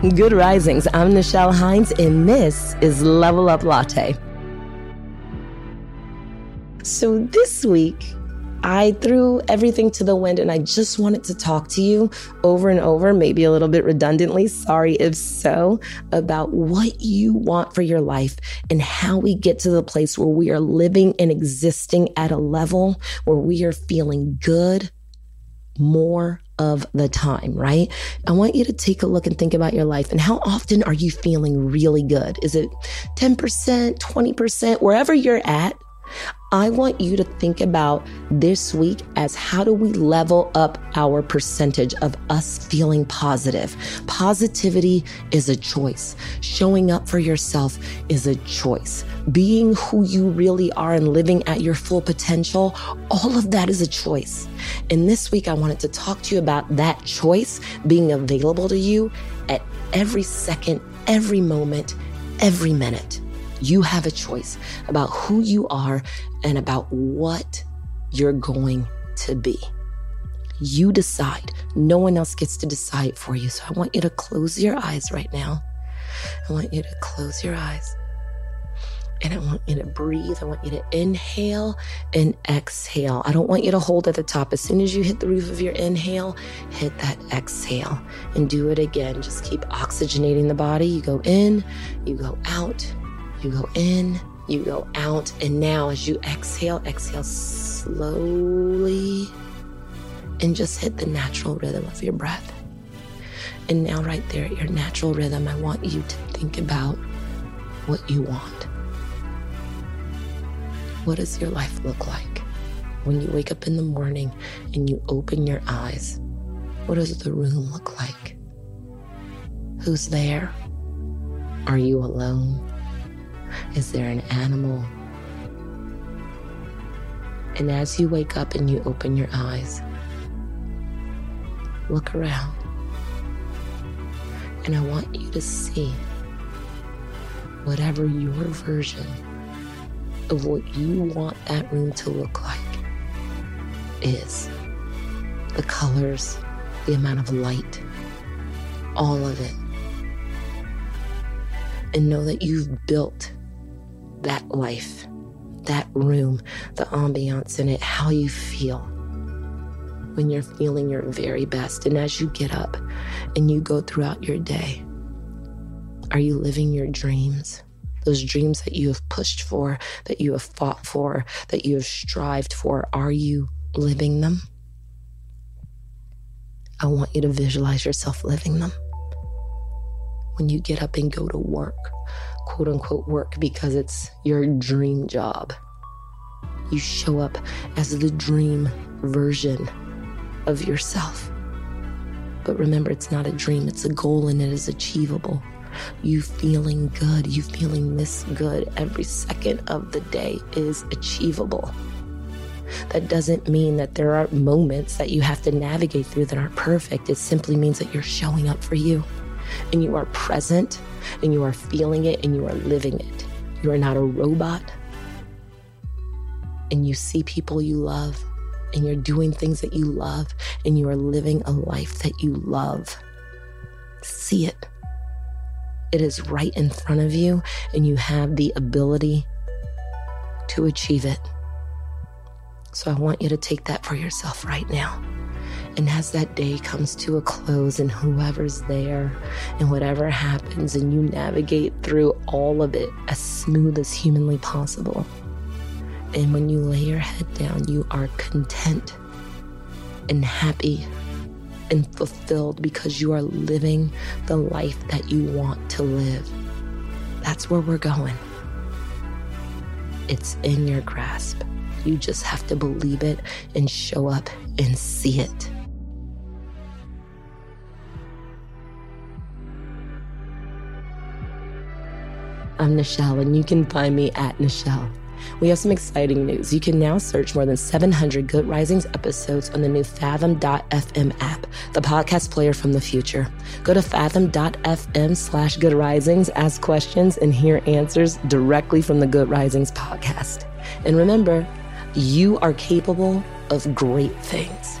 Good risings. I'm Nichelle Hines, and this is Level Up Latte. So this week, I threw everything to the wind and I just wanted to talk to you over and over, maybe a little bit redundantly, sorry if so, about what you want for your life and how we get to the place where we are living and existing at a level where we are feeling good more of the time, right? I want you to take a look and think about your life and how often are you feeling really good? Is it 10%, 20%, wherever you're at? I want you to think about this week as how do we level up our percentage of us feeling positive? Positivity is a choice. Showing up for yourself is a choice. Being who you really are and living at your full potential, all of that is a choice. And this week, I wanted to talk to you about that choice being available to you at every second, every moment, every minute. You have a choice about who you are and about what you're going to be. You decide. No one else gets to decide for you. So I want you to close your eyes right now. I want you to close your eyes. And I want you to breathe. I want you to inhale and exhale. I don't want you to hold at the top. As soon as you hit the roof of your inhale, hit that exhale and do it again. Just keep oxygenating the body. You go in, you go out, you go in, you go out. And now, as you exhale, exhale slowly and just hit the natural rhythm of your breath. And now, right there at your natural rhythm, I want you to think about what you want. What does your life look like? When you wake up in the morning and you open your eyes, what does the room look like? Who's there? Are you alone? Is there an animal? And as you wake up and you open your eyes, look around. And I want you to see whatever your version of what you want that room to look like is. The colors, the amount of light, all of it. And know that you've built that life, that room, the ambiance in it, how you feel when you're feeling your very best. And as you get up and you go throughout your day, are you living your dreams? Those dreams that you have pushed for, that you have fought for, that you have strived for, are you living them? I want you to visualize yourself living them. When you get up and go to work, quote unquote work because it's your dream job. You show up as the dream version of yourself. But remember, it's not a dream, it's a goal and it is achievable. You feeling good, you feeling this good every second of the day is achievable. That doesn't mean that there are moments that you have to navigate through that aren't perfect. It simply means that you're showing up for you and you are present and you are feeling it and you are living it. You are not a robot. And you see people you love and you're doing things that you love and you are living a life that you love. See it. It is right in front of you and you have the ability to achieve it. So I want you to take that for yourself right now. And as that day comes to a close, and whoever's there, and whatever happens, and you navigate through all of it as smooth as humanly possible. And when you lay your head down, you are content and happy and fulfilled because you are living the life that you want to live. That's where we're going. It's in your grasp. You just have to believe it and show up and see it. I'm Nichelle, and you can find me at Nichelle. We have some exciting news. You can now search more than 700 Good Risings episodes on the new Fathom.fm app, the podcast player from the future. Go to fathom.fm slash Good Risings, ask questions, and hear answers directly from the Good Risings podcast. And remember, you are capable of great things.